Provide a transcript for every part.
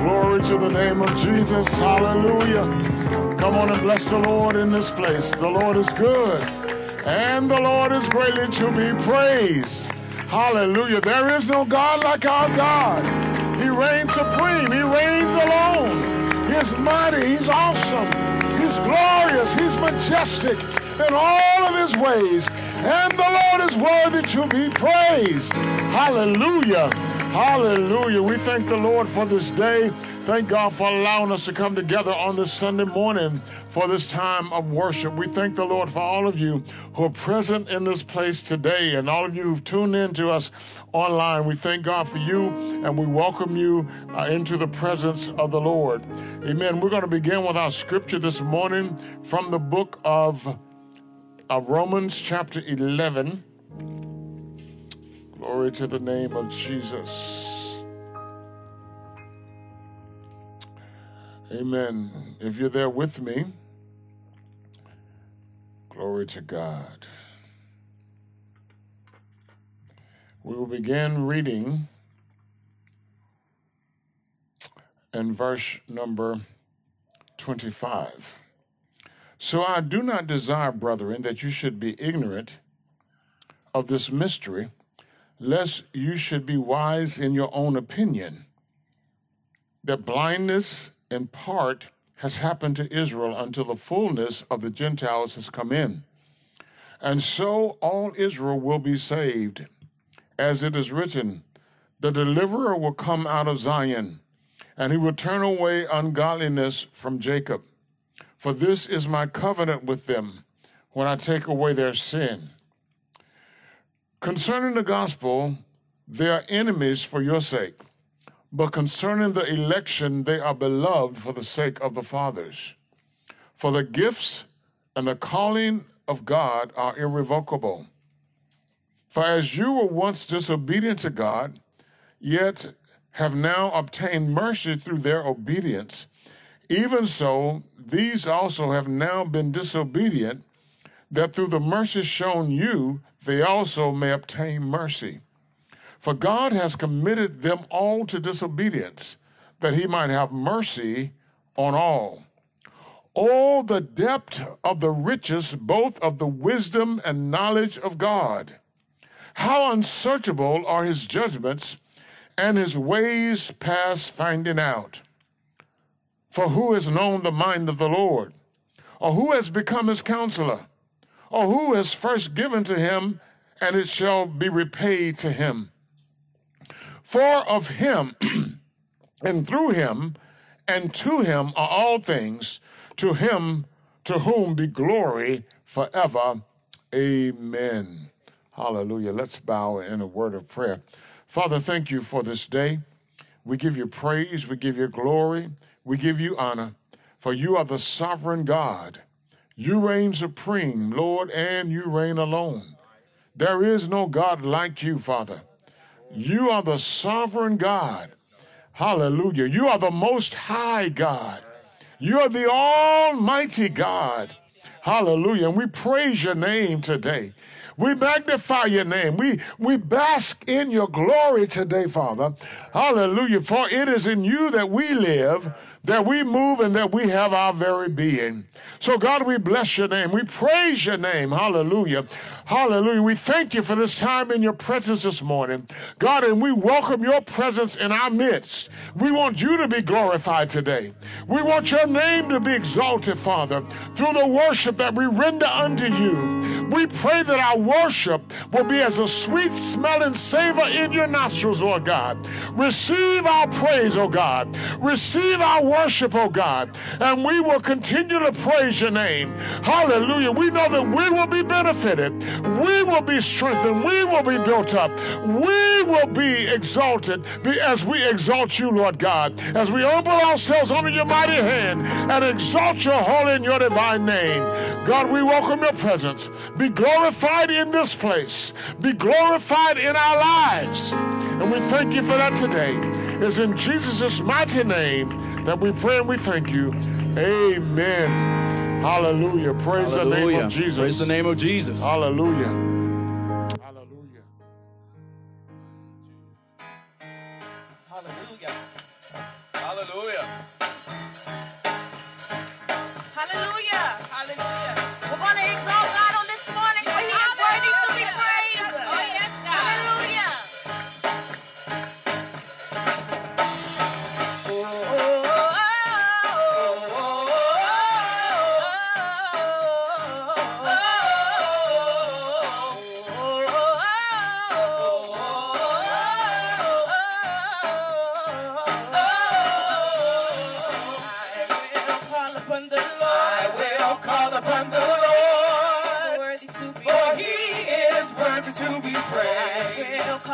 Glory to the name of Jesus. Hallelujah. Come on and bless the Lord in this place. The Lord is good, and the Lord is greatly to be praised. Hallelujah. There is no God like our God. He reigns supreme, He reigns alone. He's mighty, He's awesome, He's glorious, He's majestic in all of His ways. And the Lord is worthy to be praised. Hallelujah. Hallelujah. We thank the Lord for this day. Thank God for allowing us to come together on this Sunday morning for this time of worship. We thank the Lord for all of you who are present in this place today and all of you who've tuned in to us online. We thank God for you and we welcome you uh, into the presence of the Lord. Amen. We're going to begin with our scripture this morning from the book of, of Romans, chapter 11. Glory to the name of Jesus. Amen. If you're there with me, glory to God. We will begin reading in verse number 25. So I do not desire, brethren, that you should be ignorant of this mystery, lest you should be wise in your own opinion, that blindness in part has happened to Israel until the fullness of the Gentiles has come in. And so all Israel will be saved, as it is written, the deliverer will come out of Zion, and he will turn away ungodliness from Jacob. For this is my covenant with them when I take away their sin. Concerning the gospel, they are enemies for your sake but concerning the election, they are beloved for the sake of the fathers. For the gifts and the calling of God are irrevocable. For as you were once disobedient to God, yet have now obtained mercy through their obedience, even so these also have now been disobedient, that through the mercy shown you, they also may obtain mercy. For God has committed them all to disobedience, that he might have mercy on all. All the depth of the riches, both of the wisdom and knowledge of God! How unsearchable are his judgments, and his ways past finding out. For who has known the mind of the Lord? Or who has become his counselor? Or who has first given to him, and it shall be repaid to him? For of him and through him and to him are all things, to him to whom be glory forever. Amen. Hallelujah. Let's bow in a word of prayer. Father, thank you for this day. We give you praise, we give you glory, we give you honor, for you are the sovereign God. You reign supreme, Lord, and you reign alone. There is no God like you, Father. You are the sovereign God. Hallelujah. You are the most high God. You are the almighty God. Hallelujah. And we praise your name today. We magnify your name. We, we bask in your glory today, Father. Hallelujah. For it is in you that we live that we move and that we have our very being. So, God, we bless your name. We praise your name. Hallelujah. Hallelujah. We thank you for this time in your presence this morning. God, and we welcome your presence in our midst. We want you to be glorified today. We want your name to be exalted, Father, through the worship that we render unto you. We pray that our worship will be as a sweet smelling savor in your nostrils, Lord God. Receive our praise, O God. Receive our worship, oh God, and we will continue to praise your name. Hallelujah. We know that we will be benefited we will be strengthened. We will be built up. We will be exalted as we exalt you, Lord God, as we humble ourselves under your mighty hand and exalt your holy and your divine name. God, we welcome your presence. Be glorified in this place. Be glorified in our lives. And we thank you for that today. It's in Jesus' mighty name that we pray and we thank you. Amen. Hallelujah. Praise Hallelujah. the name of Jesus. Praise the name of Jesus. Hallelujah.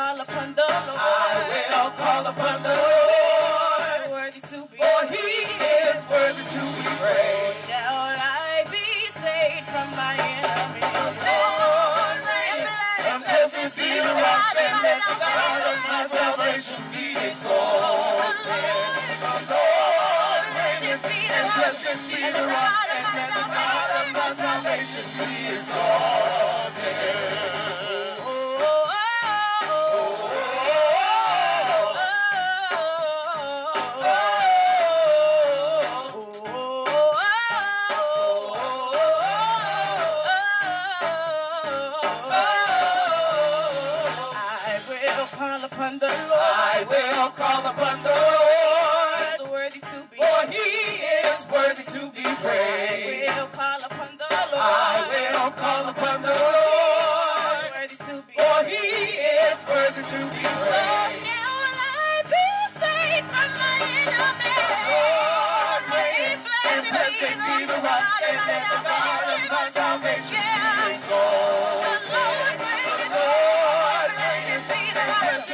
call upon the Lord. I will call upon the Lord. Worthy to be For he is worthy to be praised. Shall I be saved from my enemies? Lord, I'm blessed be the and let the God of my salvation be exalted. Lord, and blessed be the rock and let the God of my salvation be exalted. shall call upon the Lord. Worthy to be for he is worthy to be praised. I will call upon the Lord. I will call upon the Lord. For he is worthy to be praised. So shall I be saved from my enemies. Lord, And blessed be the rock and the God of my salvation. The Lord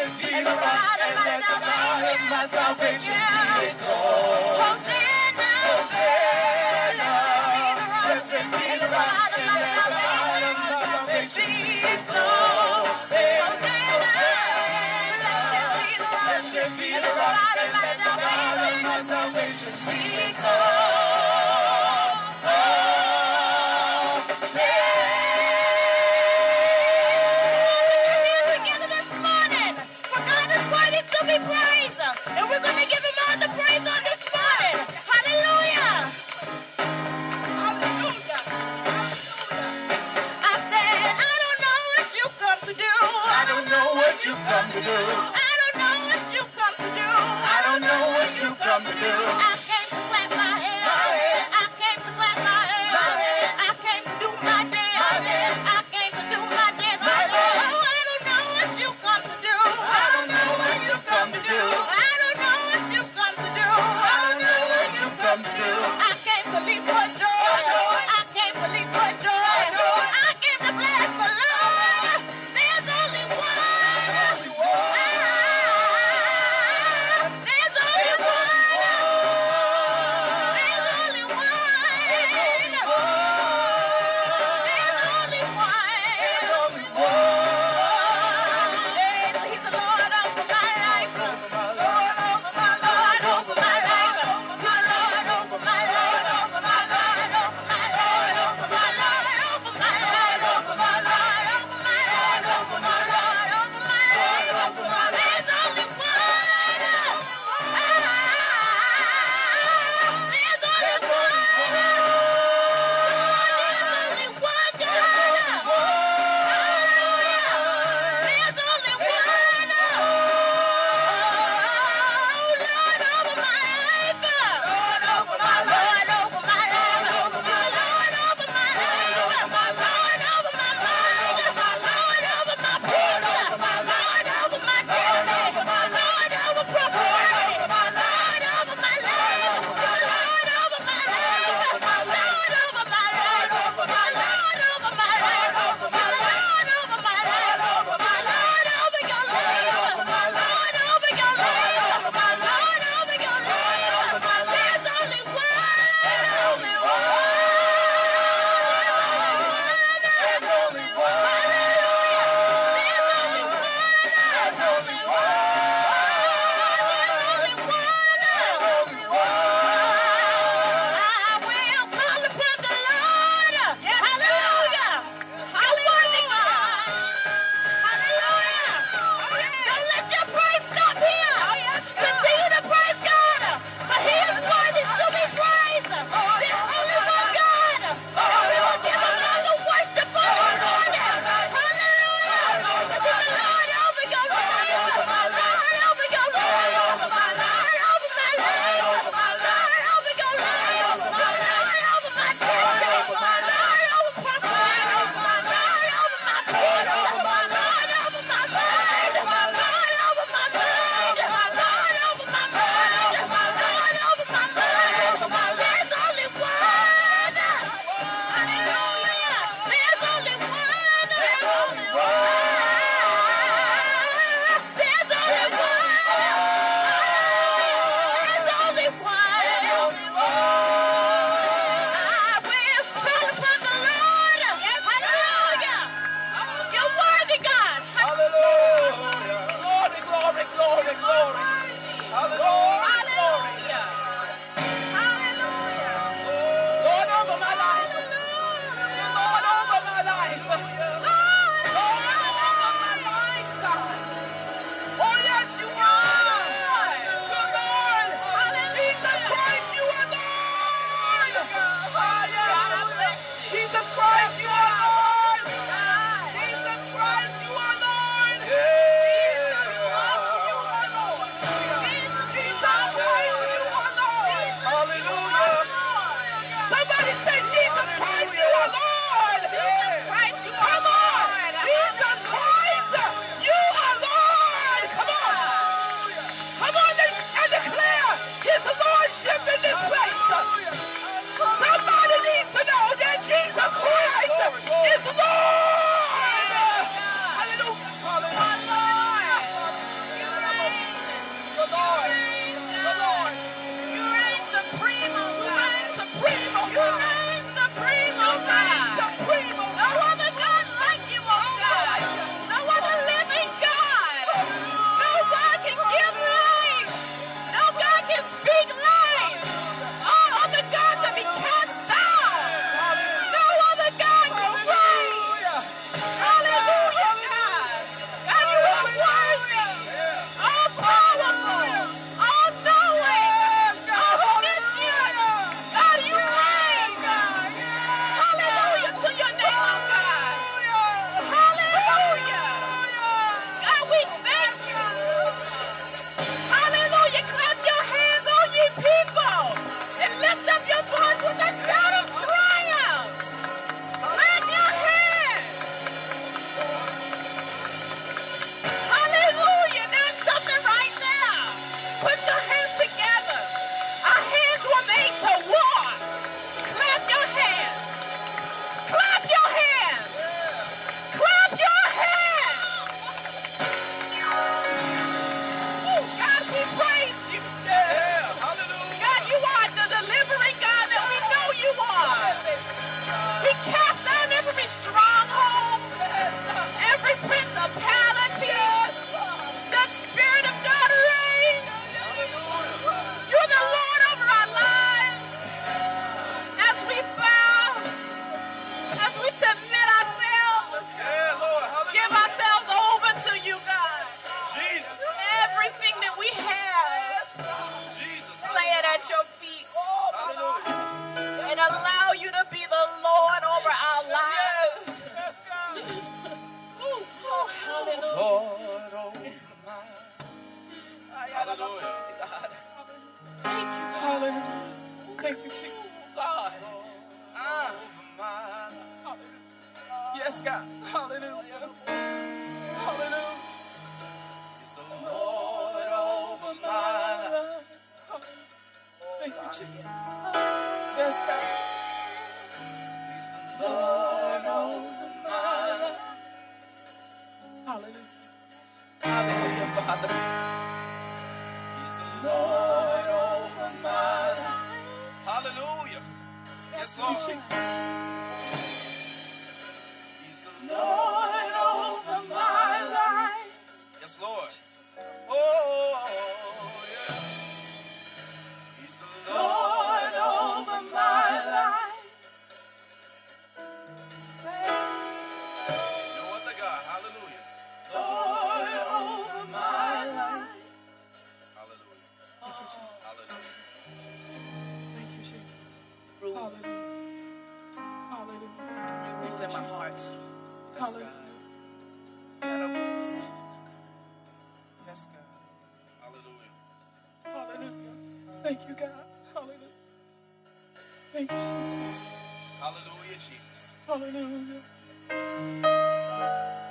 salvation be rock, and let the God of my salvation be so. Be the rock, and let the my salvation be be the rock, and let the my salvation be. what you come to do. I don't know what you come to do. I don't know what you come to do. Yes, God.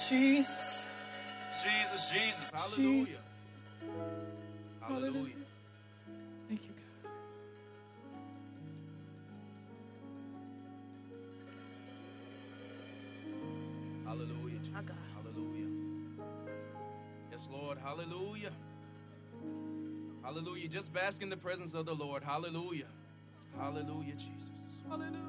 Jesus. Jesus, Jesus. Jesus. Hallelujah. Hallelujah. Thank you, God. Hallelujah, Jesus. God. Hallelujah. Yes, Lord. Hallelujah. Hallelujah. Just bask in the presence of the Lord. Hallelujah. Hallelujah, Jesus. Hallelujah.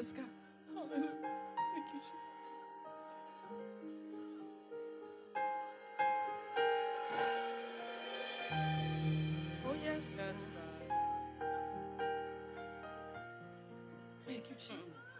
Yes, God. Hallelujah. Thank you, Jesus. Oh, yes. Yes, God. Thank you, Jesus.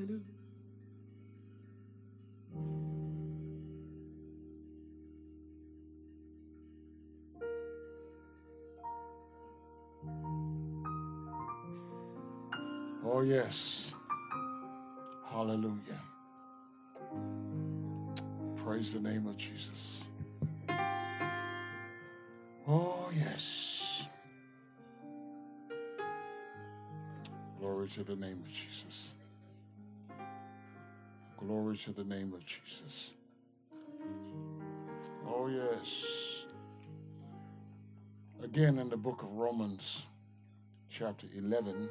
Hallelujah. Oh, yes. Hallelujah. Praise the name of Jesus. Oh, yes. Glory to the name of Jesus. Glory to the name of Jesus. Oh, yes. Again, in the book of Romans, chapter 11,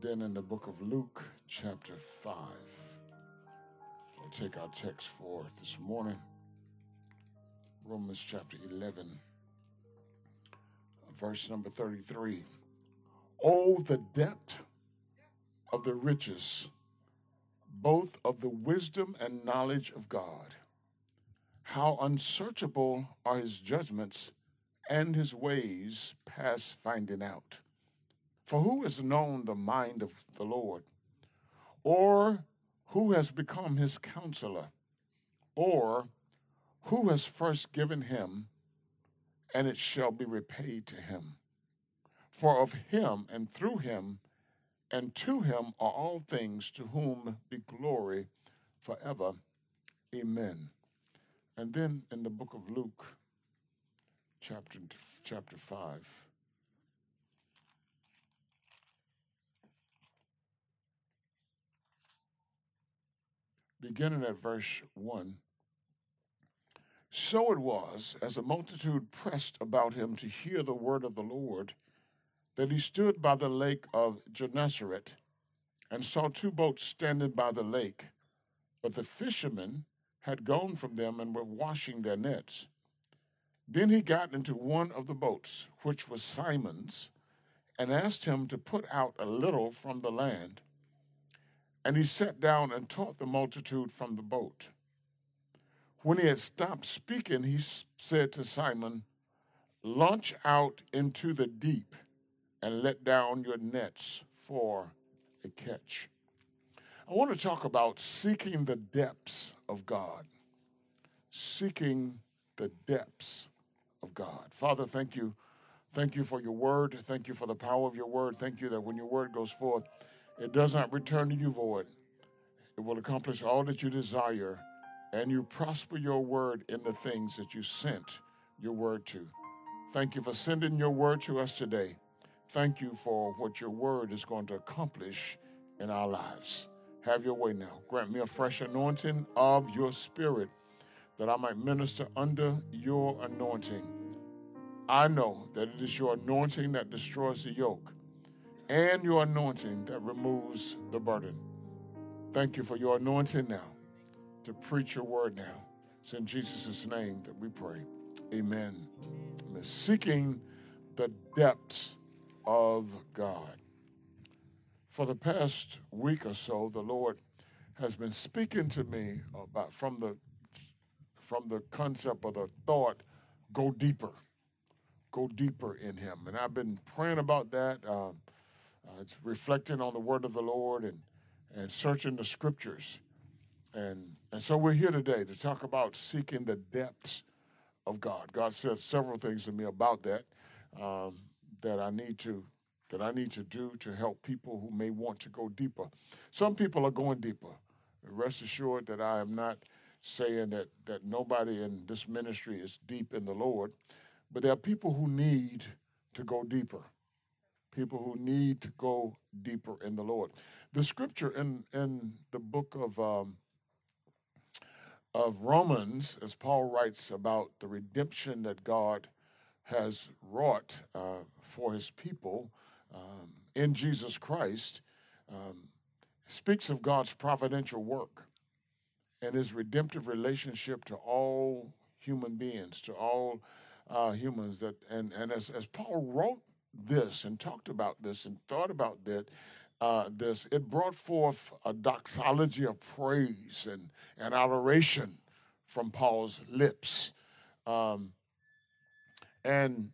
then in the book of Luke, chapter 5. We'll take our text for this morning. Romans chapter 11, verse number 33. Oh, the depth of the riches, both of the wisdom and knowledge of God. How unsearchable are his judgments and his ways past finding out. For who has known the mind of the Lord? Or who has become his counselor? Or who has first given him, and it shall be repaid to him? For of him and through him and to him are all things, to whom be glory forever. Amen. And then in the book of Luke, chapter, chapter 5. Beginning at verse 1. So it was, as a multitude pressed about him to hear the word of the Lord, that he stood by the lake of Gennesaret and saw two boats standing by the lake. But the fishermen had gone from them and were washing their nets. Then he got into one of the boats, which was Simon's, and asked him to put out a little from the land. And he sat down and taught the multitude from the boat. When he had stopped speaking, he said to Simon, Launch out into the deep and let down your nets for a catch. I want to talk about seeking the depths of God. Seeking the depths of God. Father, thank you. Thank you for your word. Thank you for the power of your word. Thank you that when your word goes forth, it does not return to you void. It will accomplish all that you desire, and you prosper your word in the things that you sent your word to. Thank you for sending your word to us today. Thank you for what your word is going to accomplish in our lives. Have your way now. Grant me a fresh anointing of your spirit that I might minister under your anointing. I know that it is your anointing that destroys the yoke and your anointing that removes the burden. Thank you for your anointing now to preach your word now. It's in Jesus' name that we pray. Amen. Amen. Seeking the depths of God. For the past week or so, the Lord has been speaking to me about from the from the concept of the thought, go deeper, go deeper in Him, and I've been praying about that. Um, uh, it's reflecting on the Word of the Lord and and searching the Scriptures, and and so we're here today to talk about seeking the depths of God. God said several things to me about that um, that I need to that I need to do to help people who may want to go deeper. Some people are going deeper. Rest assured that I am not saying that, that nobody in this ministry is deep in the Lord, but there are people who need to go deeper. People who need to go deeper in the Lord. The scripture in, in the book of um, of Romans, as Paul writes about the redemption that God has wrought uh, for his people, um, in Jesus Christ um, speaks of God's providential work and his redemptive relationship to all human beings, to all uh, humans. That and and as as Paul wrote this and talked about this and thought about that. Uh, this it brought forth a doxology of praise and, and adoration from Paul's lips, um, and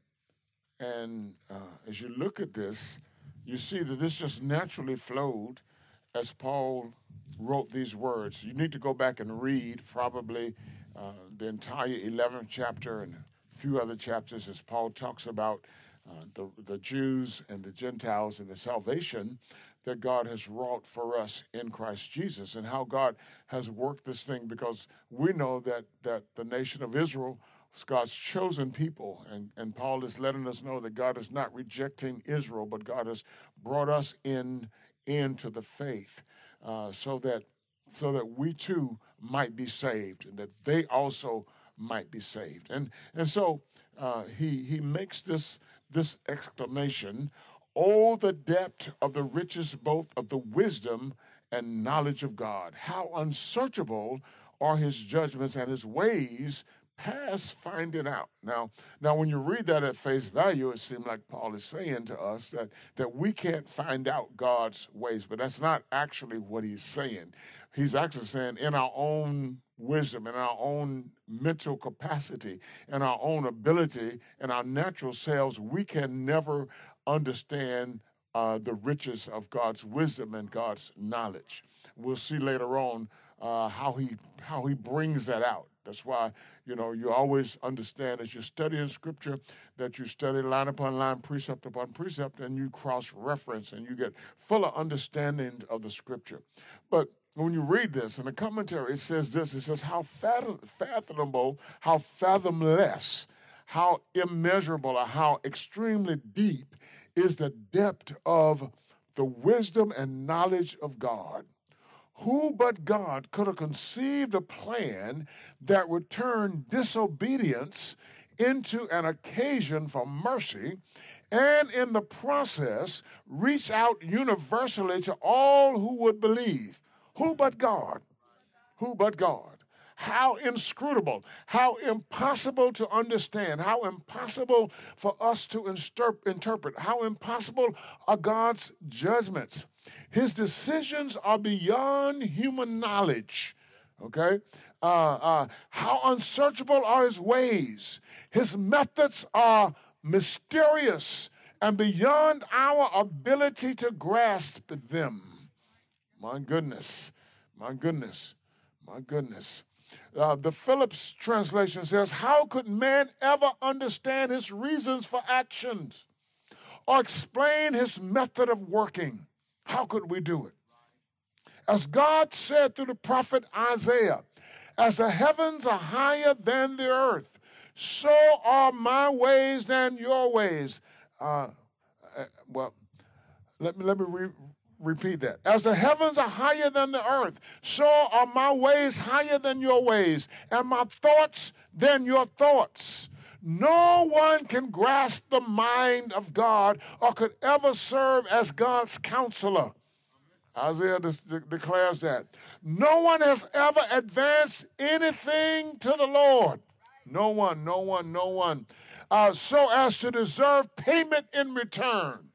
and uh, as you look at this, you see that this just naturally flowed as Paul wrote these words. You need to go back and read probably uh, the entire 11th chapter and a few other chapters as Paul talks about uh, the, the Jews and the Gentiles and the salvation that God has wrought for us in Christ Jesus and how God has worked this thing because we know that, that the nation of Israel it's God's chosen people. And, and Paul is letting us know that God is not rejecting Israel, but God has brought us in into the faith uh, so that so that we too might be saved and that they also might be saved. And and so uh, he he makes this this exclamation, "Oh, the depth of the riches both of the wisdom and knowledge of God! How unsearchable are His judgments and His ways past finding out. Now, now when you read that at face value, it seems like Paul is saying to us that, that we can't find out God's ways, but that's not actually what he's saying. He's actually saying in our own wisdom, in our own mental capacity, in our own ability, in our natural selves, we can never understand uh, the riches of God's wisdom and God's knowledge. We'll see later on uh, how he how he brings that out. That's why you know you always understand as you study in Scripture that you study line upon line, precept upon precept, and you cross reference and you get fuller understanding of the Scripture. But when you read this in the commentary, it says this: it says how fathomable, how fathomless, how immeasurable, or how extremely deep is the depth of the wisdom and knowledge of God. Who but God could have conceived a plan that would turn disobedience into an occasion for mercy and in the process reach out universally to all who would believe? Who but God? Who but God? How inscrutable, how impossible to understand, how impossible for us to interpret, how impossible are God's judgments. His decisions are beyond human knowledge. Okay? Uh, uh, how unsearchable are his ways. His methods are mysterious and beyond our ability to grasp them. My goodness, my goodness, my goodness. Uh, the Phillips translation says, How could man ever understand his reasons for actions or explain his method of working? How could we do it? As God said through the prophet Isaiah, as the heavens are higher than the earth, so are my ways than your ways. Uh, uh well, let me let me re- repeat that. As the heavens are higher than the earth, so are my ways higher than your ways, and my thoughts than your thoughts. No one can grasp the mind of God or could ever serve as God's counselor. Isaiah de- de- declares that. No one has ever advanced anything to the Lord. No one, no one, no one. Uh, so as to deserve payment in return.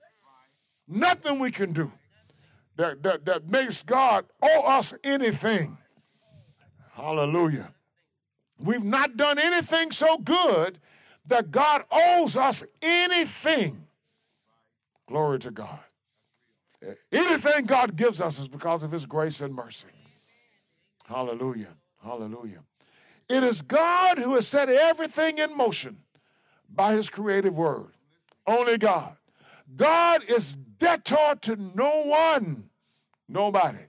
Nothing we can do that, that, that makes God owe us anything. Hallelujah. We've not done anything so good that God owes us anything. Glory to God. Anything God gives us is because of His grace and mercy. Hallelujah. Hallelujah. It is God who has set everything in motion by His creative word. Only God. God is debtor to no one, nobody.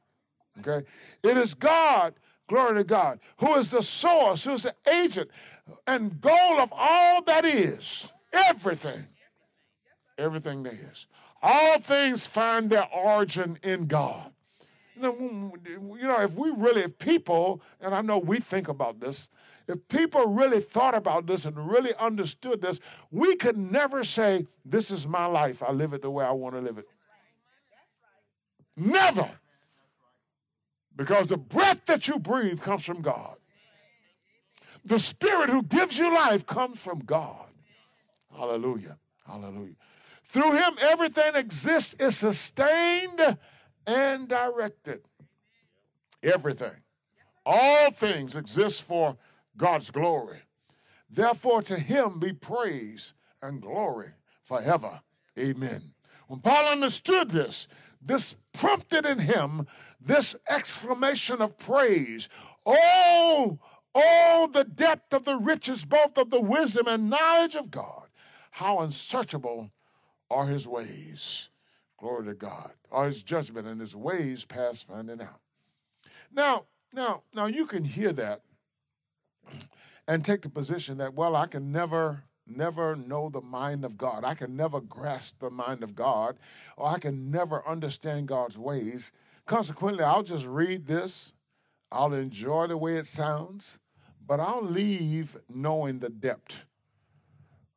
Okay? It is God, glory to God, who is the source, who is the agent and goal of all that is. Everything. Everything there is. All things find their origin in God. You know, you know, if we really, if people, and I know we think about this, if people really thought about this and really understood this, we could never say, This is my life. I live it the way I want to live it. Never. Because the breath that you breathe comes from God. The Spirit who gives you life comes from God. Hallelujah. Hallelujah. Through Him, everything exists, is sustained and directed. Everything. All things exist for God's glory. Therefore, to him be praise and glory forever. Amen. When Paul understood this, this prompted in him this exclamation of praise. Oh, oh, the depth of the riches, both of the wisdom and knowledge of God. How unsearchable are his ways. Glory to God. Are his judgment and his ways past finding out. Now, now, now you can hear that and take the position that, well, I can never, never know the mind of God. I can never grasp the mind of God, or I can never understand God's ways. Consequently, I'll just read this, I'll enjoy the way it sounds, but I'll leave knowing the depth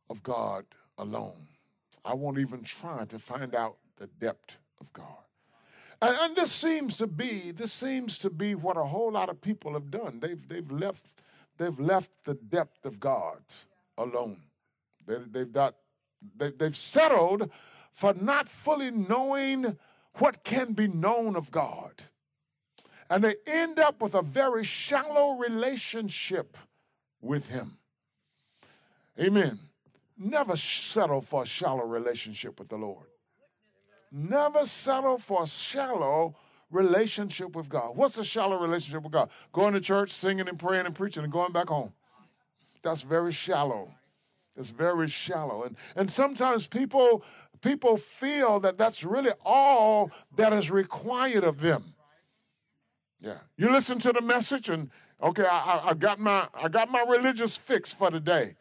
of God alone. I won't even try to find out the depth of God. And, and, this seems to be this seems to be what a whole lot of people have done. They've they've left they've left the depth of God alone. They, they've got, they, they've settled for not fully knowing what can be known of God. And they end up with a very shallow relationship with Him. Amen. Never settle for a shallow relationship with the Lord. Never settle for a shallow relationship with God. What's a shallow relationship with God? Going to church, singing and praying and preaching and going back home. That's very shallow. It's very shallow. And, and sometimes people, people feel that that's really all that is required of them. Yeah. You listen to the message and okay, I, I, I got my I got my religious fix for the day.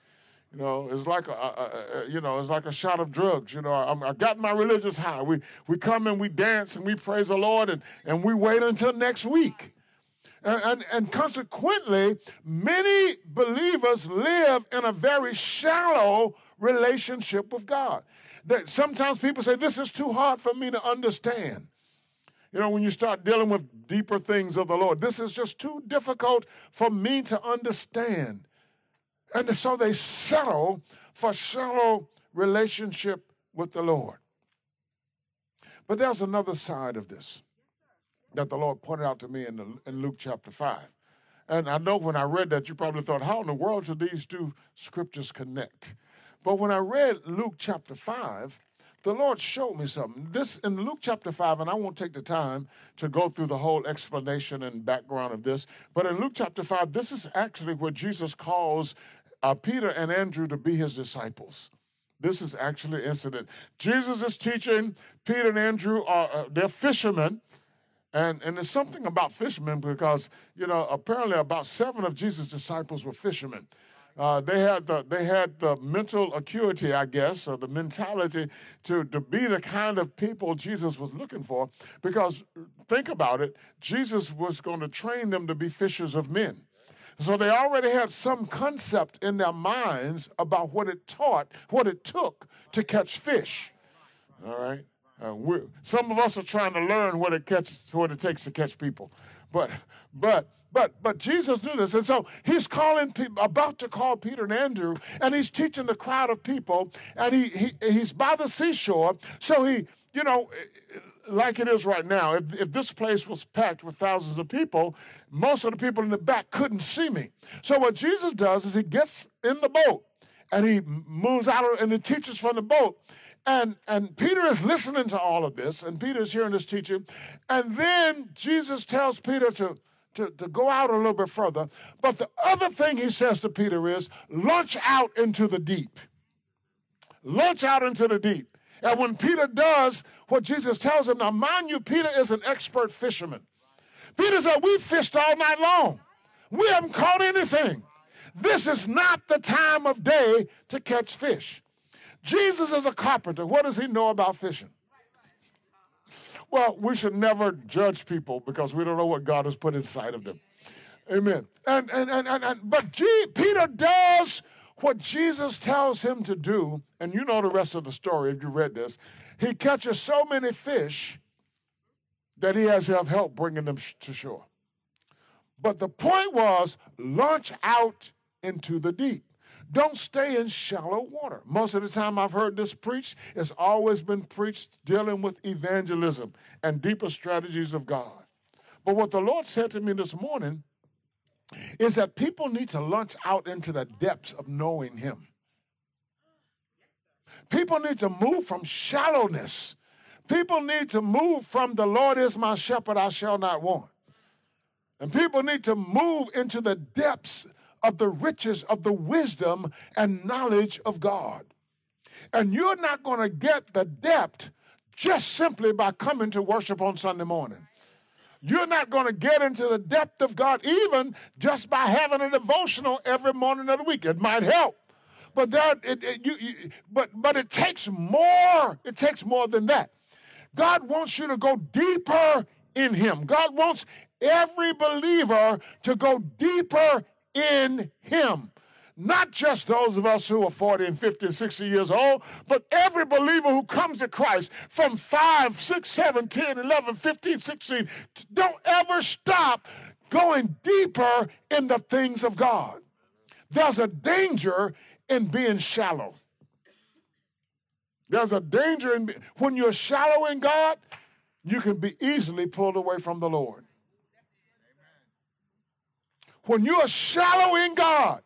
You know, it's like a, a, a, you know, it's like a shot of drugs. You know, I, I got my religious high. We we come and we dance and we praise the Lord and and we wait until next week. And, and, and consequently, many believers live in a very shallow relationship with God. That sometimes people say, This is too hard for me to understand. You know, when you start dealing with deeper things of the Lord, this is just too difficult for me to understand. And so they settle for shallow relationship with the Lord. But there's another side of this that the Lord pointed out to me in, the, in Luke chapter 5. And I know when I read that, you probably thought, how in the world should these two scriptures connect? But when I read Luke chapter 5, the Lord showed me something. This in Luke chapter 5, and I won't take the time to go through the whole explanation and background of this, but in Luke chapter 5, this is actually where Jesus calls uh, Peter and Andrew to be his disciples. This is actually incident. Jesus is teaching. Peter and Andrew are uh, they're fishermen, and and there's something about fishermen because you know apparently about seven of Jesus' disciples were fishermen. Uh, they had the they had the mental acuity, I guess, or the mentality to to be the kind of people Jesus was looking for. Because think about it, Jesus was going to train them to be fishers of men. So they already had some concept in their minds about what it taught, what it took to catch fish. All right. Uh, some of us are trying to learn what it catches, what it takes to catch people, but but but but Jesus knew this, and so he's calling people, about to call Peter and Andrew, and he's teaching the crowd of people, and he, he he's by the seashore, so he you know like it is right now. If, if this place was packed with thousands of people, most of the people in the back couldn't see me. So what Jesus does is he gets in the boat and he moves out and he teaches from the boat. And, and Peter is listening to all of this, and Peter is hearing this teaching. And then Jesus tells Peter to, to, to go out a little bit further. But the other thing he says to Peter is launch out into the deep. Launch out into the deep. And when Peter does what Jesus tells him, now mind you, Peter is an expert fisherman. Peter said, We fished all night long. We haven't caught anything. This is not the time of day to catch fish. Jesus is a carpenter. What does he know about fishing? Well, we should never judge people because we don't know what God has put inside of them. Amen. And and and and, and but G, Peter does what Jesus tells him to do, and you know the rest of the story if you read this. He catches so many fish that he has to have help bringing them to shore. But the point was launch out into the deep. Don't stay in shallow water. Most of the time I've heard this preached, it's always been preached dealing with evangelism and deeper strategies of God. But what the Lord said to me this morning is that people need to launch out into the depths of knowing Him. People need to move from shallowness. People need to move from the Lord is my shepherd, I shall not want. And people need to move into the depths of the riches of the wisdom and knowledge of God. And you're not going to get the depth just simply by coming to worship on Sunday morning. You're not going to get into the depth of God even just by having a devotional every morning of the week. It might help. But there, it, it, you, you, but but it takes more. It takes more than that. God wants you to go deeper in Him. God wants every believer to go deeper in Him. Not just those of us who are 40 and 50 and 60 years old, but every believer who comes to Christ from 5, 6, 7, 10, 11, 15, 16. Don't ever stop going deeper in the things of God. there's a danger in being shallow. There's a danger in when you're shallow in God, you can be easily pulled away from the Lord. When you are shallow in God,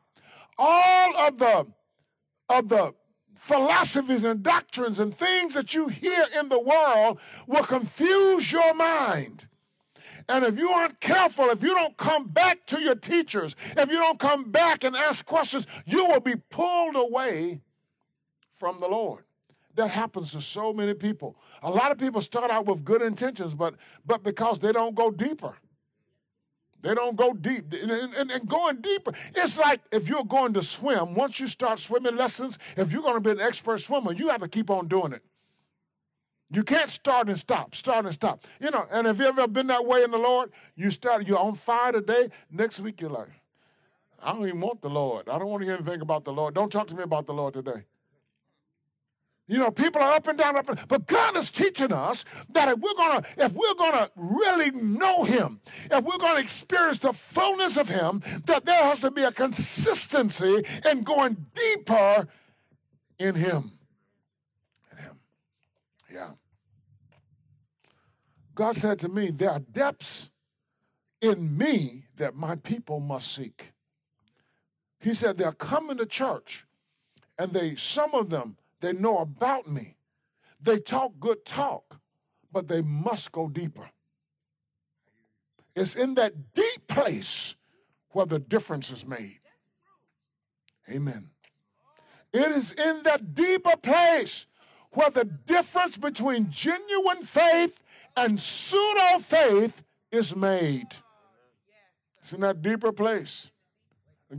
all of the of the philosophies and doctrines and things that you hear in the world will confuse your mind. And if you aren't careful, if you don't come back to your teachers, if you don't come back and ask questions, you will be pulled away from the Lord. That happens to so many people. A lot of people start out with good intentions, but but because they don't go deeper. They don't go deep. And, and- and going deeper, it's like if you're going to swim, once you start swimming lessons, if you're going to be an expert swimmer, you have to keep on doing it. You can't start and stop, start and stop. You know, and if you ever been that way in the Lord? You start, you're on fire today, next week you're like, I don't even want the Lord. I don't want to hear anything about the Lord. Don't talk to me about the Lord today. You know, people are up and down, up and but God is teaching us that if we're gonna, if we're gonna really know Him, if we're gonna experience the fullness of Him, that there has to be a consistency in going deeper in Him. In Him. Yeah. God said to me, There are depths in me that my people must seek. He said, They're coming to church, and they, some of them, they know about me. They talk good talk, but they must go deeper. It's in that deep place where the difference is made. Amen. It is in that deeper place where the difference between genuine faith and pseudo faith is made. It's in that deeper place.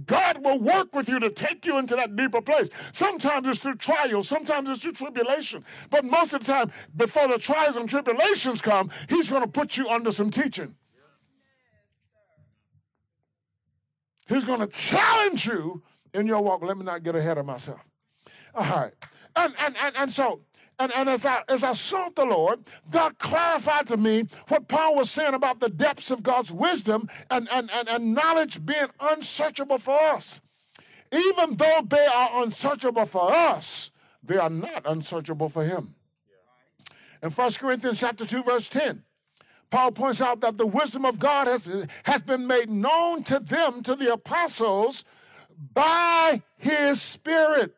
God will work with you to take you into that deeper place. Sometimes it's through trials, sometimes it's through tribulation. But most of the time, before the trials and tribulations come, He's going to put you under some teaching. He's going to challenge you in your walk. Let me not get ahead of myself. All right. And, and, and, and so, and, and as I as I sought the Lord, God clarified to me what Paul was saying about the depths of God's wisdom and, and, and, and knowledge being unsearchable for us. Even though they are unsearchable for us, they are not unsearchable for him. In 1 Corinthians chapter 2, verse 10, Paul points out that the wisdom of God has, has been made known to them, to the apostles, by his Spirit.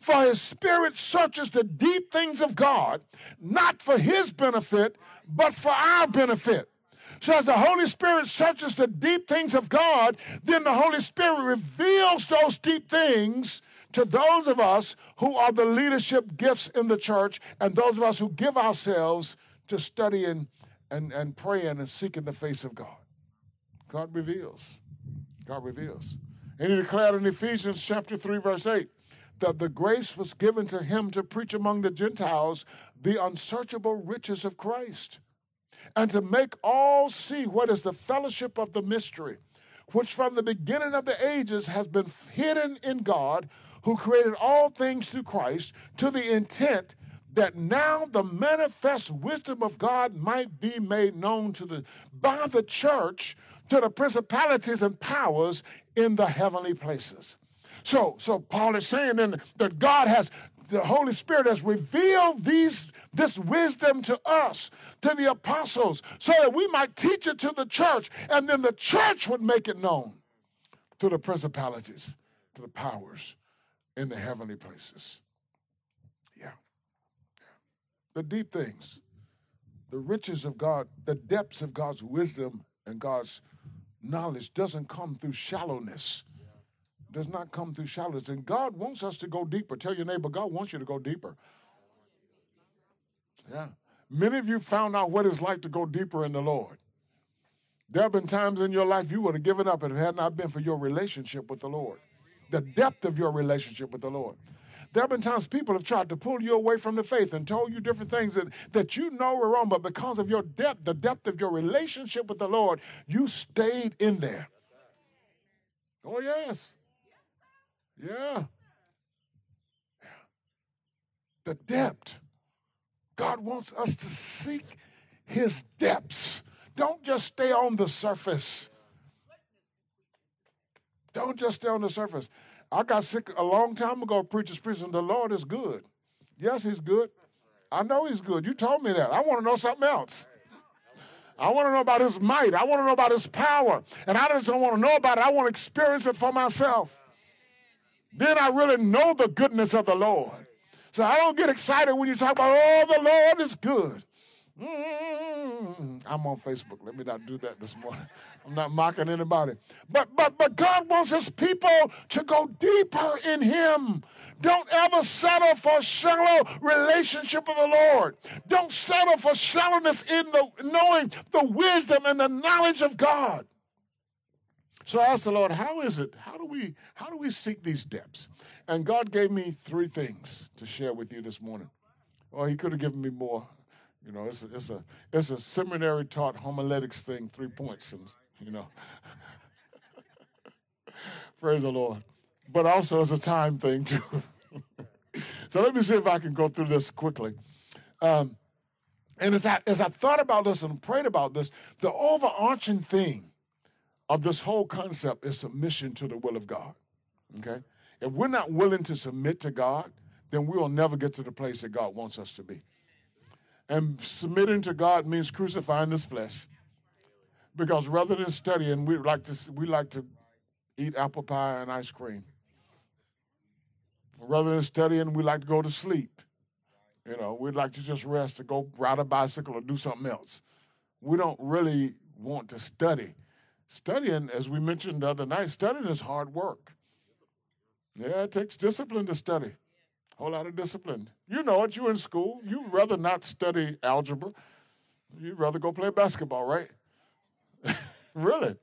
For his Spirit searches the deep things of God, not for his benefit, but for our benefit. So, as the Holy Spirit searches the deep things of God, then the Holy Spirit reveals those deep things to those of us who are the leadership gifts in the church and those of us who give ourselves to studying and, and praying and seeking the face of God. God reveals. God reveals. And he declared in Ephesians chapter 3, verse 8, that the grace was given to him to preach among the Gentiles the unsearchable riches of Christ, and to make all see what is the fellowship of the mystery, which from the beginning of the ages has been hidden in God, who created all things through Christ, to the intent that now the manifest wisdom of God might be made known to the by the church to the principalities and powers in the heavenly places. So, so Paul is saying then that God has, the Holy Spirit has revealed these, this wisdom to us, to the apostles, so that we might teach it to the church, and then the church would make it known to the principalities, to the powers in the heavenly places. Yeah. yeah. The deep things, the riches of God, the depths of God's wisdom and God's knowledge doesn't come through shallowness does not come through shallowness. And God wants us to go deeper. Tell your neighbor, God wants you to go deeper. Yeah. Many of you found out what it's like to go deeper in the Lord. There have been times in your life you would have given up if it had not been for your relationship with the Lord, the depth of your relationship with the Lord. There have been times people have tried to pull you away from the faith and told you different things that, that you know were wrong, but because of your depth, the depth of your relationship with the Lord, you stayed in there. Oh, yes. Yeah. The depth. God wants us to seek his depths. Don't just stay on the surface. Don't just stay on the surface. I got sick a long time ago preachers preaching, the Lord is good. Yes, he's good. I know he's good. You told me that. I want to know something else. I want to know about his might. I want to know about his power. And I just don't want to know about it. I want to experience it for myself. Then I really know the goodness of the Lord. So I don't get excited when you talk about, oh, the Lord is good. Mm, I'm on Facebook. Let me not do that this morning. I'm not mocking anybody. But but but God wants his people to go deeper in him. Don't ever settle for shallow relationship with the Lord. Don't settle for shallowness in the knowing the wisdom and the knowledge of God. So I asked the Lord, how is it? How do we how do we seek these depths? And God gave me three things to share with you this morning. Well, he could have given me more. You know, it's a, it's a it's a seminary taught homiletics thing, three points, and you know. Praise the Lord. But also it's a time thing too. so let me see if I can go through this quickly. Um, and as I as I thought about this and prayed about this, the overarching thing of this whole concept is submission to the will of God. Okay? If we're not willing to submit to God, then we will never get to the place that God wants us to be. And submitting to God means crucifying this flesh. Because rather than studying, we like to we like to eat apple pie and ice cream. Rather than studying, we like to go to sleep. You know, we'd like to just rest to go ride a bicycle or do something else. We don't really want to study. Studying, as we mentioned the other night, studying is hard work. Yeah, it takes discipline to study. A whole lot of discipline. You know it, you're in school. You'd rather not study algebra. You'd rather go play basketball, right? really.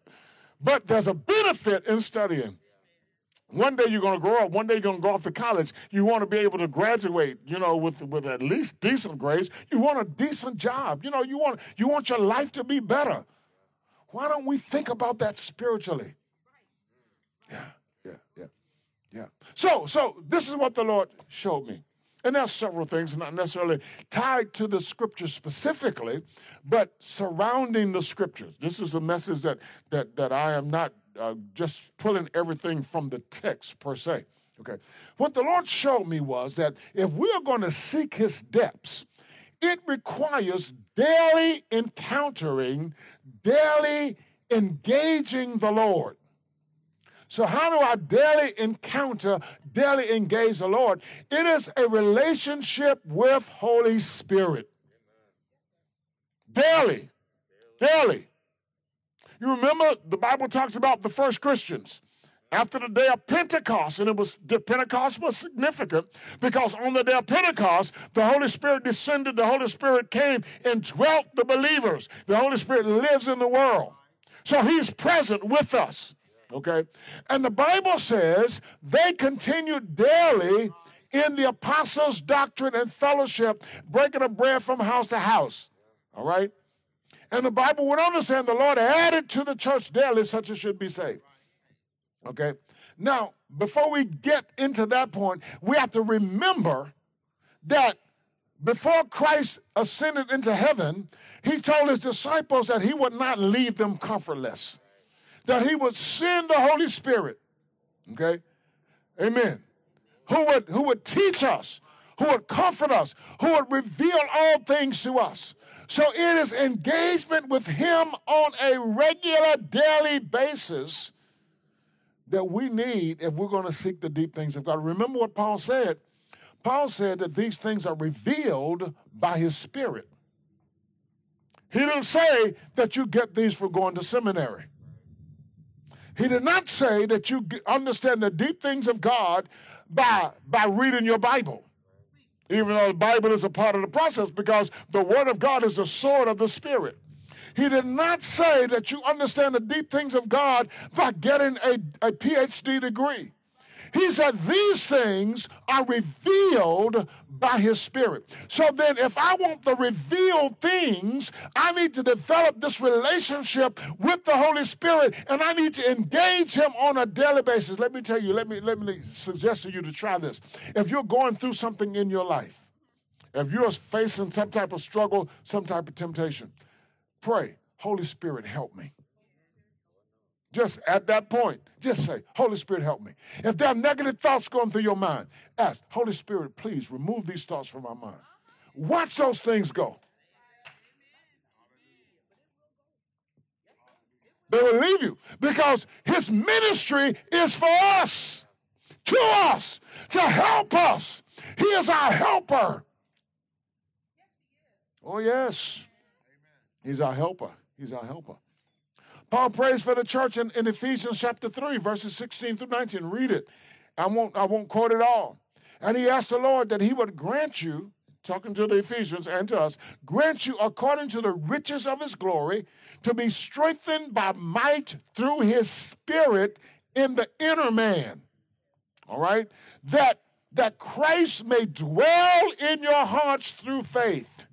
But there's a benefit in studying. One day you're going to grow up. One day you're going to go off to college. You want to be able to graduate, you know, with, with at least decent grades. You want a decent job. You know, you want, you want your life to be better. Why don't we think about that spiritually? Yeah, yeah, yeah, yeah. So, so this is what the Lord showed me. And there's several things, not necessarily tied to the scripture specifically, but surrounding the scriptures. This is a message that that that I am not uh, just pulling everything from the text per se. Okay. What the Lord showed me was that if we are going to seek his depths, it requires daily encountering, daily engaging the Lord. So, how do I daily encounter, daily engage the Lord? It is a relationship with Holy Spirit. Daily. Daily. You remember the Bible talks about the first Christians after the day of Pentecost, and it was the Pentecost was significant because on the day of Pentecost, the Holy Spirit descended, the Holy Spirit came and dwelt the believers. The Holy Spirit lives in the world. So he's present with us. Okay? And the Bible says they continued daily in the apostles' doctrine and fellowship, breaking of bread from house to house. All right? And the Bible to say, the Lord added to the church daily such as should be saved. Okay? Now, before we get into that point, we have to remember that before Christ ascended into heaven, he told his disciples that he would not leave them comfortless, that he would send the Holy Spirit. Okay? Amen. Who would, who would teach us, who would comfort us, who would reveal all things to us. So it is engagement with him on a regular daily basis that we need if we're going to seek the deep things of God. Remember what Paul said? Paul said that these things are revealed by his spirit. He didn't say that you get these for going to seminary. He did not say that you understand the deep things of God by, by reading your Bible. Even though the Bible is a part of the process, because the Word of God is the sword of the Spirit. He did not say that you understand the deep things of God by getting a, a PhD degree. He said these things are revealed by his spirit. So then, if I want the revealed things, I need to develop this relationship with the Holy Spirit and I need to engage him on a daily basis. Let me tell you, let me, let me suggest to you to try this. If you're going through something in your life, if you're facing some type of struggle, some type of temptation, pray, Holy Spirit, help me. Just at that point, just say, Holy Spirit, help me. If there are negative thoughts going through your mind, ask, Holy Spirit, please remove these thoughts from my mind. Watch those things go. They will leave you because his ministry is for us, to us, to help us. He is our helper. Oh, yes. He's our helper. He's our helper. Paul prays for the church in, in Ephesians chapter 3, verses 16 through 19. Read it. I won't, I won't quote it all. And he asked the Lord that he would grant you, talking to the Ephesians and to us, grant you according to the riches of his glory to be strengthened by might through his spirit in the inner man. All right? That that Christ may dwell in your hearts through faith.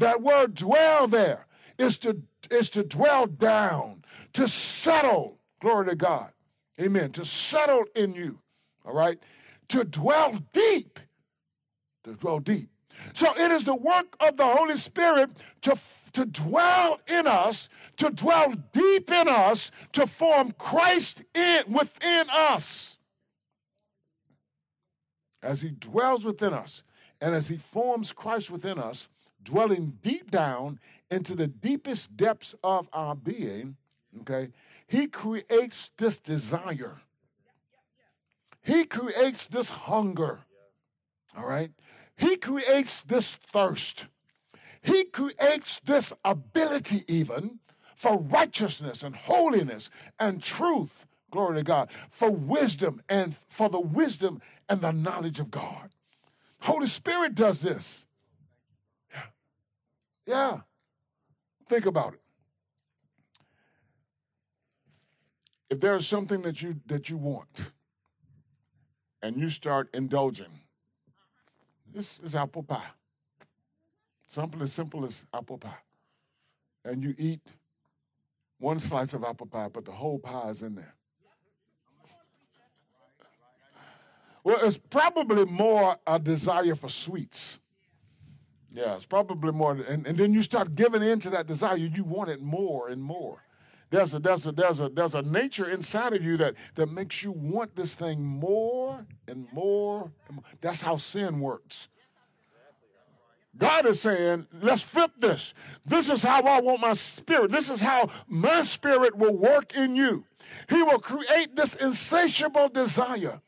That word dwell there is to is to dwell down, to settle, glory to God. Amen. To settle in you. All right? To dwell deep. To dwell deep. So it is the work of the Holy Spirit to, to dwell in us, to dwell deep in us, to form Christ in within us. As he dwells within us, and as he forms Christ within us, dwelling deep down into the deepest depths of our being, okay, he creates this desire. He creates this hunger. All right? He creates this thirst. He creates this ability, even for righteousness and holiness and truth. Glory to God. For wisdom and for the wisdom and the knowledge of God. Holy Spirit does this. Yeah. Think about it. If there is something that you that you want and you start indulging, this is apple pie. Something as simple as apple pie. And you eat one slice of apple pie, but the whole pie is in there. Well, it's probably more a desire for sweets. Yeah, it's probably more. And, and then you start giving in to that desire. You want it more and more. There's a, there's, a, there's, a, there's a nature inside of you that, that makes you want this thing more and more, and more. That's how sin works. God is saying, let's flip this. This is how I want my spirit. This is how my spirit will work in you. He will create this insatiable desire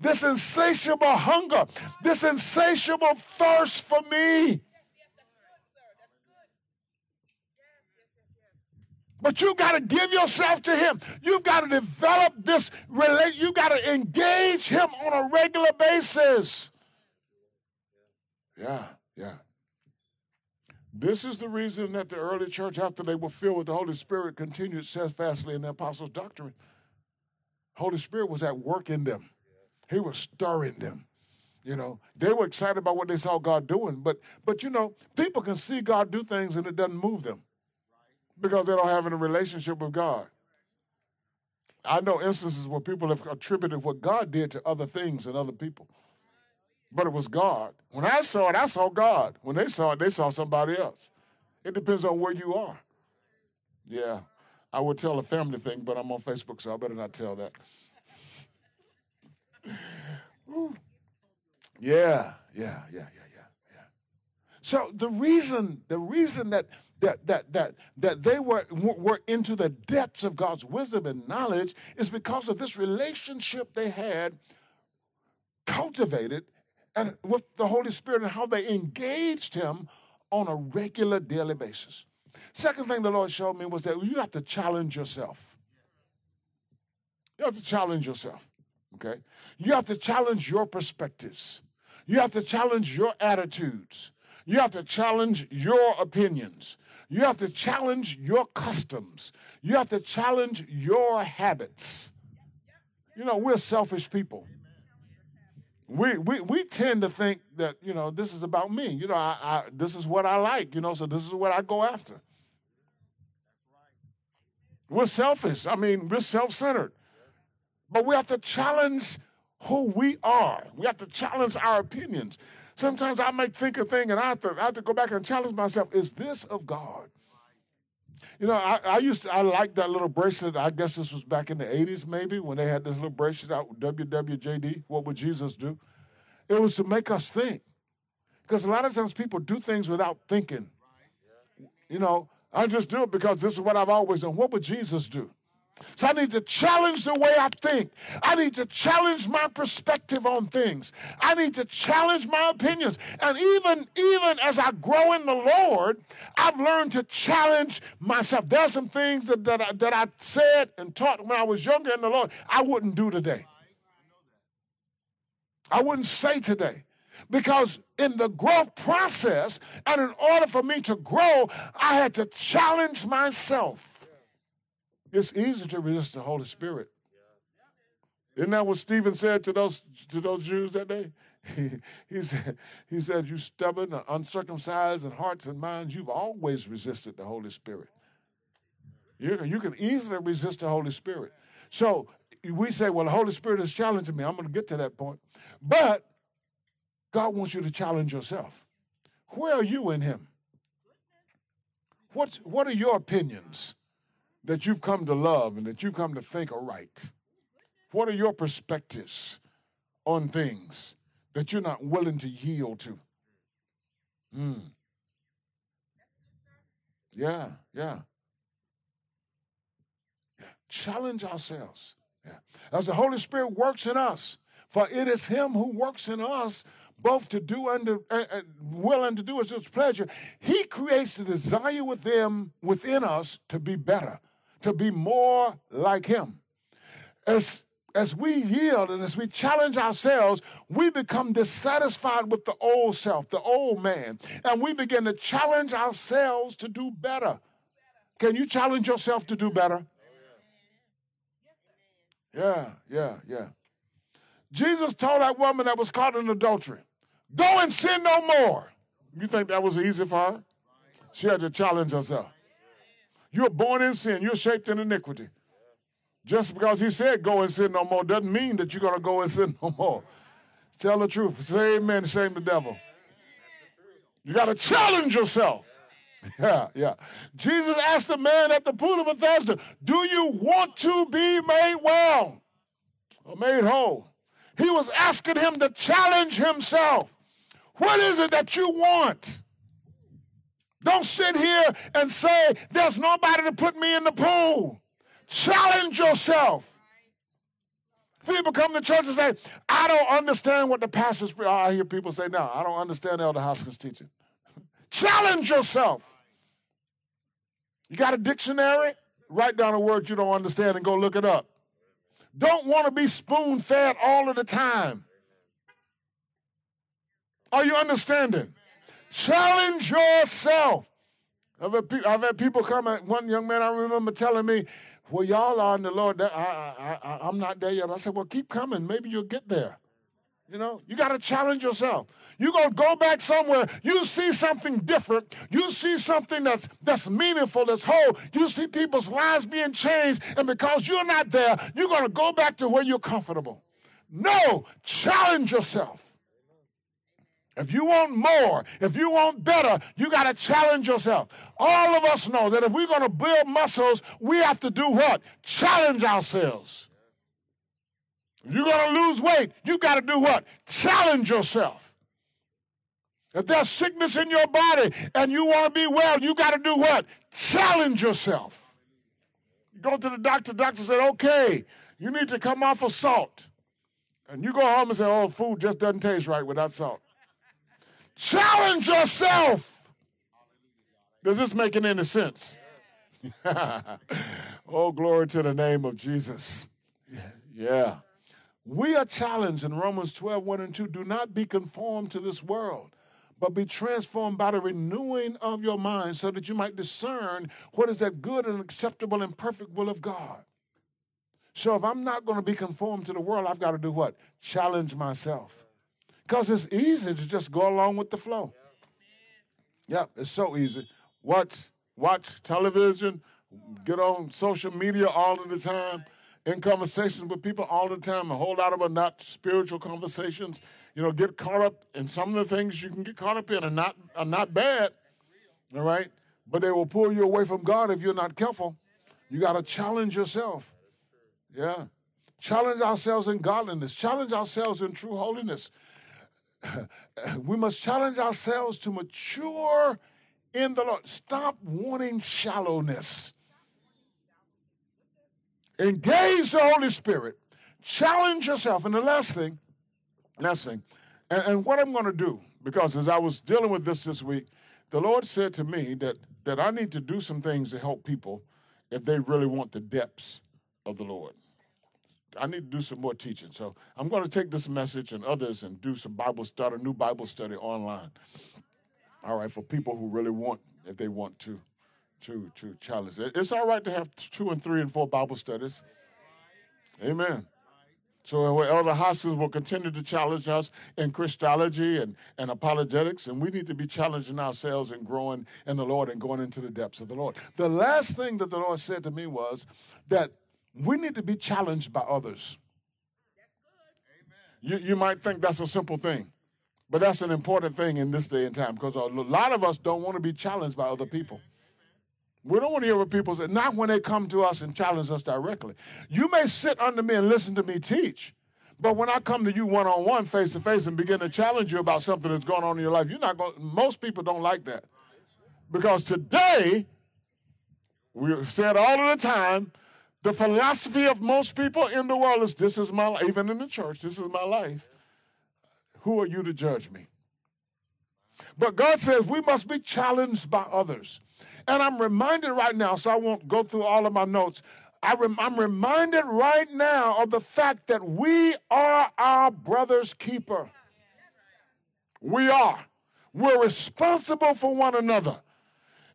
this insatiable hunger, this insatiable thirst for me. But you got to give yourself to him. You've got to develop this relate. You got to engage him on a regular basis. Yeah, yeah. This is the reason that the early church, after they were filled with the Holy Spirit, continued steadfastly in the apostles' doctrine. Holy Spirit was at work in them. He was stirring them. You know, they were excited about what they saw God doing, but but you know, people can see God do things and it doesn't move them because they don't have any relationship with God. I know instances where people have attributed what God did to other things and other people. But it was God. When I saw it, I saw God. When they saw it, they saw somebody else. It depends on where you are. Yeah. I would tell a family thing, but I'm on Facebook, so I better not tell that. Yeah, yeah, yeah, yeah, yeah, yeah. So the reason, the reason that that that that that they were were into the depths of God's wisdom and knowledge is because of this relationship they had cultivated and with the Holy Spirit and how they engaged him on a regular daily basis. Second thing the Lord showed me was that you have to challenge yourself. You have to challenge yourself. Okay? You have to challenge your perspectives. You have to challenge your attitudes. You have to challenge your opinions. You have to challenge your customs. You have to challenge your habits. You know, we're selfish people. We, we, we tend to think that, you know, this is about me. You know, I, I, this is what I like, you know, so this is what I go after. We're selfish. I mean, we're self centered. But we have to challenge who we are. We have to challenge our opinions. Sometimes I might think a thing and I have, to, I have to go back and challenge myself. Is this of God? You know, I, I used to, I liked that little bracelet. I guess this was back in the 80s, maybe, when they had this little bracelet out, WWJD, What Would Jesus Do? It was to make us think. Because a lot of times people do things without thinking. You know, I just do it because this is what I've always done. What would Jesus do? So I need to challenge the way I think. I need to challenge my perspective on things. I need to challenge my opinions. And even even as I grow in the Lord, I've learned to challenge myself. There's some things that, that, I, that I said and taught when I was younger in the Lord I wouldn't do today. I wouldn't say today. Because in the growth process, and in order for me to grow, I had to challenge myself. It's easy to resist the Holy Spirit. Isn't that what Stephen said to those to those Jews that day? He, he said, he said, You stubborn, uncircumcised in hearts and minds, you've always resisted the Holy Spirit. You, you can easily resist the Holy Spirit. So we say, Well, the Holy Spirit is challenging me. I'm going to get to that point. But God wants you to challenge yourself. Where are you in Him? What's, what are your opinions that you've come to love and that you've come to think are right? What are your perspectives on things that you're not willing to yield to? Hmm. Yeah, yeah. Challenge ourselves. Yeah. As the Holy Spirit works in us, for it is Him who works in us both to do and to, uh, uh, to do as His pleasure. He creates the desire within within us to be better, to be more like Him. As as we yield and as we challenge ourselves, we become dissatisfied with the old self, the old man, and we begin to challenge ourselves to do better. Can you challenge yourself to do better? Yeah, yeah, yeah. Jesus told that woman that was caught in adultery, Go and sin no more. You think that was easy for her? She had to challenge herself. You're born in sin, you're shaped in iniquity. Just because he said go and sin no more doesn't mean that you're going to go and sin no more. Tell the truth. Say amen, shame the devil. You got to challenge yourself. Yeah, yeah. Jesus asked the man at the pool of Bethesda, Do you want to be made well or made whole? He was asking him to challenge himself. What is it that you want? Don't sit here and say, There's nobody to put me in the pool. Challenge yourself. People come to church and say, I don't understand what the pastor's. I hear people say, No, I don't understand Elder Hoskins' teaching. Challenge yourself. You got a dictionary? Write down a word you don't understand and go look it up. Don't want to be spoon fed all of the time. Are you understanding? Challenge yourself. I've had, pe- I've had people come, one young man I remember telling me, Well, y'all are in the Lord. I, I, I, I'm not there yet. I said, Well, keep coming. Maybe you'll get there. You know, you got to challenge yourself. You're going to go back somewhere. You see something different. You see something that's that's meaningful, that's whole. You see people's lives being changed. And because you're not there, you're going to go back to where you're comfortable. No, challenge yourself. If you want more, if you want better, you got to challenge yourself. All of us know that if we're going to build muscles, we have to do what? Challenge ourselves. If you're going to lose weight, you got to do what? Challenge yourself. If there's sickness in your body and you want to be well, you got to do what? Challenge yourself. You go to the doctor, doctor said, okay, you need to come off of salt. And you go home and say, oh, food just doesn't taste right without salt. Challenge yourself. Does this make any sense? oh, glory to the name of Jesus. Yeah. We are challenged in Romans 12, 1 and 2. Do not be conformed to this world, but be transformed by the renewing of your mind so that you might discern what is that good and acceptable and perfect will of God. So if I'm not going to be conformed to the world, I've got to do what? Challenge myself. Because it's easy to just go along with the flow. Yep, it's so easy. Watch, watch television, get on social media all of the time, in conversations with people all the time. A whole lot of them not spiritual conversations. You know, get caught up in some of the things you can get caught up in are not are not bad. All right. but they will pull you away from God if you're not careful. You got to challenge yourself. Yeah. Challenge ourselves in godliness, challenge ourselves in true holiness. we must challenge ourselves to mature in the Lord. Stop wanting shallowness. Engage the Holy Spirit. Challenge yourself. And the last thing, last thing, and, and what I'm going to do, because as I was dealing with this this week, the Lord said to me that, that I need to do some things to help people if they really want the depths of the Lord. I need to do some more teaching. So I'm going to take this message and others and do some Bible study, new Bible study online. All right, for people who really want, if they want to, to to challenge. It's all right to have two and three and four Bible studies. Amen. So uh, Elder Hoskins will continue to challenge us in Christology and, and apologetics, and we need to be challenging ourselves and growing in the Lord and going into the depths of the Lord. The last thing that the Lord said to me was that we need to be challenged by others. You, you might think that's a simple thing, but that's an important thing in this day and time because a lot of us don't want to be challenged by other people. We don't want to hear what people say, not when they come to us and challenge us directly. You may sit under me and listen to me teach, but when I come to you one on one, face to face, and begin to challenge you about something that's going on in your life, you're not going. Most people don't like that because today, we said all of the time, the philosophy of most people in the world is this is my life, even in the church, this is my life. Who are you to judge me? But God says we must be challenged by others. And I'm reminded right now, so I won't go through all of my notes. I I'm reminded right now of the fact that we are our brother's keeper. We are. We're responsible for one another.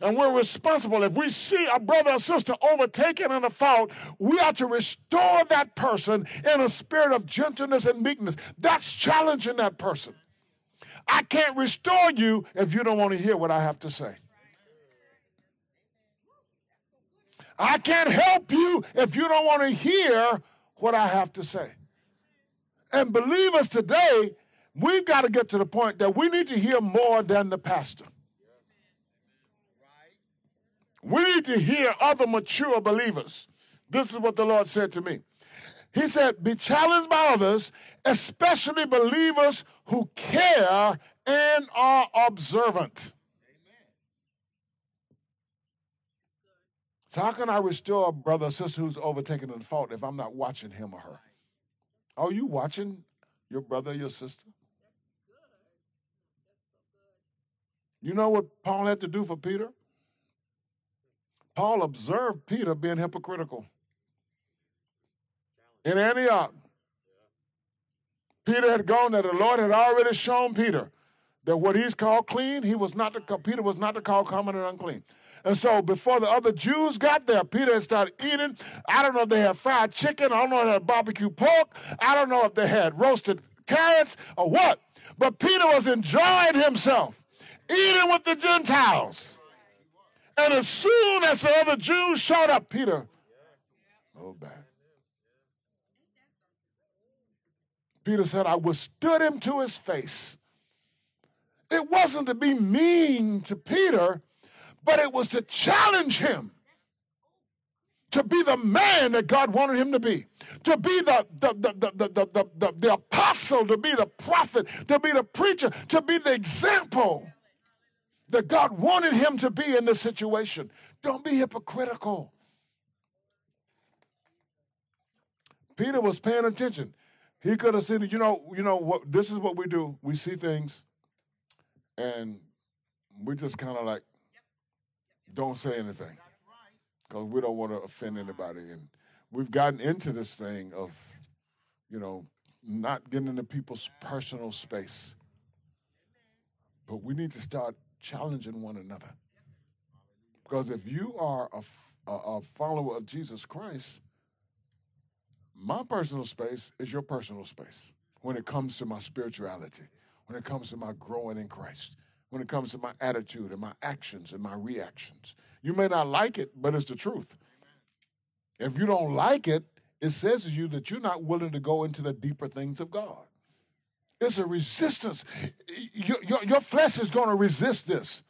And we're responsible. If we see a brother or sister overtaken in a fault, we are to restore that person in a spirit of gentleness and meekness. That's challenging that person. I can't restore you if you don't want to hear what I have to say. I can't help you if you don't want to hear what I have to say. And believers today, we've got to get to the point that we need to hear more than the pastor. We need to hear other mature believers. This is what the Lord said to me. He said, Be challenged by others, especially believers who care and are observant. So, how can I restore a brother or sister who's overtaken in fault if I'm not watching him or her? Are you watching your brother or your sister? You know what Paul had to do for Peter? Paul observed Peter being hypocritical. In Antioch, Peter had gone there. The Lord had already shown Peter that what he's called clean, he was not to Peter was not to call common and unclean. And so before the other Jews got there, Peter had started eating. I don't know if they had fried chicken. I don't know if they had barbecue pork. I don't know if they had roasted carrots or what. But Peter was enjoying himself, eating with the Gentiles. And as soon as the other Jews showed up, Peter oh, moved back. Peter said, I withstood him to his face. It wasn't to be mean to Peter, but it was to challenge him to be the man that God wanted him to be, to be the, the, the, the, the, the, the, the apostle, to be the prophet, to be the preacher, to be the example that God wanted him to be in this situation. Don't be hypocritical. Peter was paying attention. He could have said, you know, you know what this is what we do. We see things and we just kind of like don't say anything because we don't want to offend anybody. And we've gotten into this thing of, you know, not getting into people's personal space. But we need to start challenging one another. Because if you are a a follower of Jesus Christ, my personal space is your personal space when it comes to my spirituality, when it comes to my growing in Christ, when it comes to my attitude and my actions and my reactions. You may not like it, but it's the truth. If you don't like it, it says to you that you're not willing to go into the deeper things of God. It's a resistance. Your, your, your flesh is going to resist this.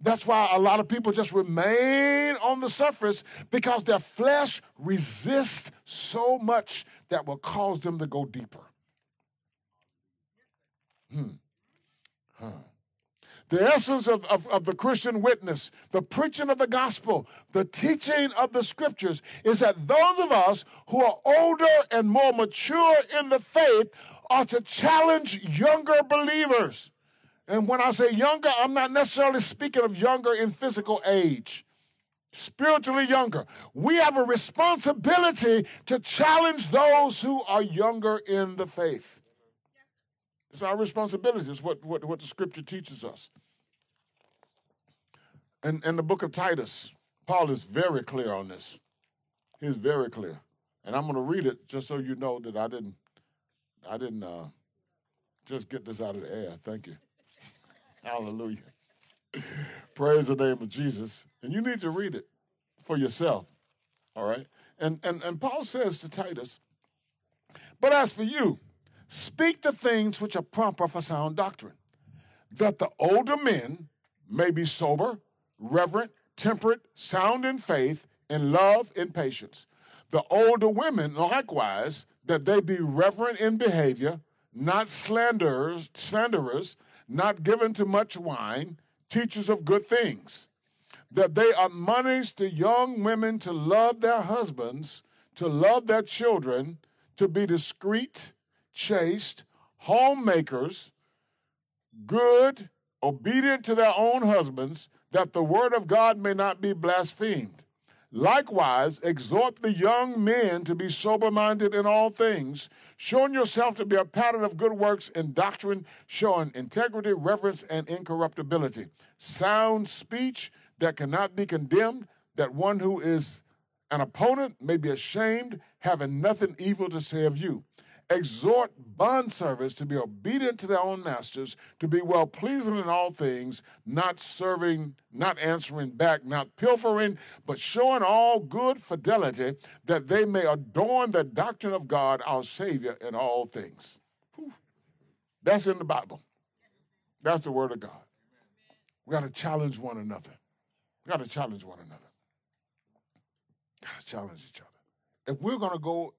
That's why a lot of people just remain on the surface because their flesh resists so much that will cause them to go deeper. Hmm. Huh. The essence of, of, of, the Christian witness, the preaching of the gospel, the teaching of the scriptures is that those of us who are older and more mature in the faith are to challenge younger believers. And when I say younger, I'm not necessarily speaking of younger in physical age, spiritually younger. We have a responsibility to challenge those who are younger in the faith. It's our responsibility. It's what, what, what the scripture teaches us. And in the book of Titus, Paul is very clear on this. He's very clear. And I'm going to read it just so you know that I didn't I didn't uh, just get this out of the air. Thank you. Hallelujah. Praise the name of Jesus. And you need to read it for yourself. All right? And, and, and Paul says to Titus, But as for you, speak the things which are proper for sound doctrine, that the older men may be sober, reverent, temperate, sound in faith, in love, in patience. The older women, likewise, that they be reverent in behavior, not slanderers, slanderers, not given to much wine, teachers of good things, that they admonish the young women to love their husbands, to love their children, to be discreet, chaste, homemakers, good, obedient to their own husbands, that the word of God may not be blasphemed. Likewise, exhort the young men to be sober minded in all things, showing yourself to be a pattern of good works in doctrine, showing integrity, reverence, and incorruptibility. Sound speech that cannot be condemned, that one who is an opponent may be ashamed, having nothing evil to say of you exhort bondservants to be obedient to their own masters, to be well pleasing in all things, not serving, not answering back, not pilfering, but showing all good fidelity, that they may adorn the doctrine of God, our Savior, in all things. Whew. That's in the Bible. That's the Word of God. We got to challenge one another. We got to challenge one another. Got to challenge each other. If we're going to go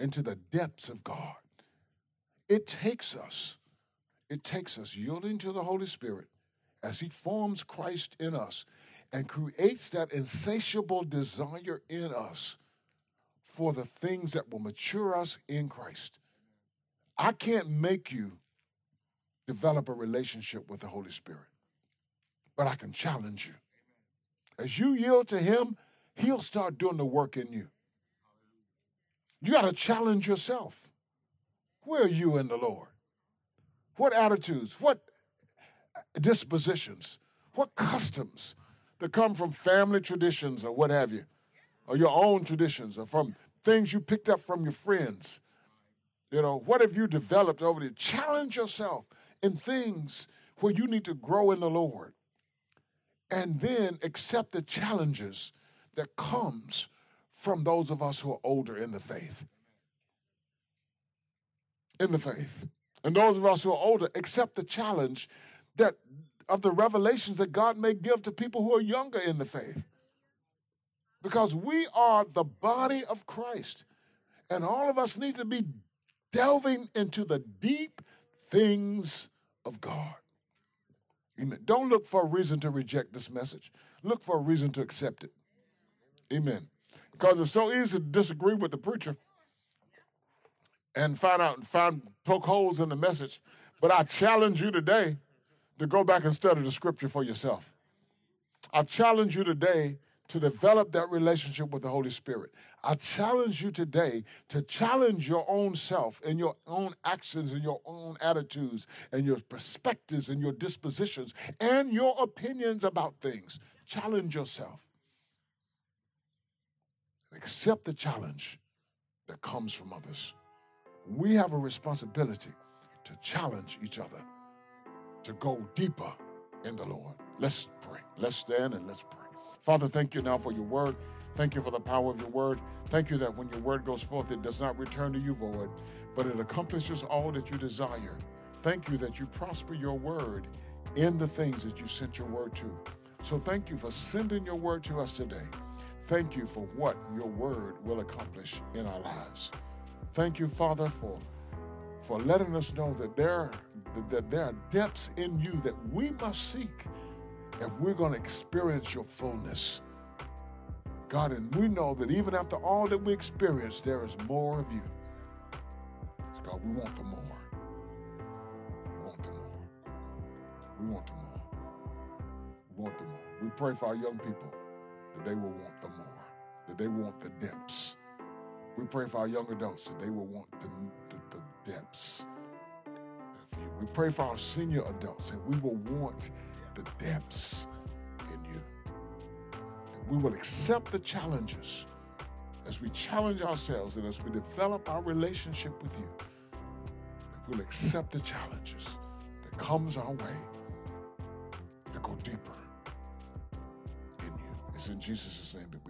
into the depths of God. It takes us, it takes us yielding to the Holy Spirit as He forms Christ in us and creates that insatiable desire in us for the things that will mature us in Christ. I can't make you develop a relationship with the Holy Spirit, but I can challenge you. As you yield to Him, He'll start doing the work in you. You got to challenge yourself. Where are you in the Lord? What attitudes, what dispositions, what customs that come from family traditions or what have you, or your own traditions, or from things you picked up from your friends? You know, what have you developed over there? Challenge yourself in things where you need to grow in the Lord. And then accept the challenges that comes from those of us who are older in the faith. In the faith. And those of us who are older accept the challenge that of the revelations that God may give to people who are younger in the faith. Because we are the body of Christ. And all of us need to be delving into the deep things of God. Amen. Don't look for a reason to reject this message. Look for a reason to accept it. Amen because it's so easy to disagree with the preacher and find out and find poke holes in the message. But I challenge you today to go back and study the scripture for yourself. I challenge you today to develop that relationship with the Holy Spirit. I challenge you today to challenge your own self and your own actions and your own attitudes and your perspectives and your dispositions and your opinions about things. Challenge yourself accept the challenge that comes from others. We have a responsibility to challenge each other to go deeper in the Lord. Let's pray. Let's stand and let's pray. Father, thank you now for your word. Thank you for the power of your word. Thank you that when your word goes forth, it does not return to you void, but it accomplishes all that you desire. Thank you that you prosper your word in the things that you sent your word to. So thank you for sending your word to us today. Thank you for what your word will accomplish in our lives. Thank you, Father, for for letting us know that there that there are depths in you that we must seek if we're going to experience your fullness. God, and we know that even after all that we experience, there is more of you. God, we want the more. We want the more. We want the more. We want the more. We pray for our young people that they will want the more, that they want the depths. We pray for our young adults that they will want the, the, the depths. We pray for our senior adults that we will want the depths in you. That we will accept the challenges as we challenge ourselves and as we develop our relationship with you. We'll accept the challenges that comes our way to go deeper in you. It's in Jesus' name that we.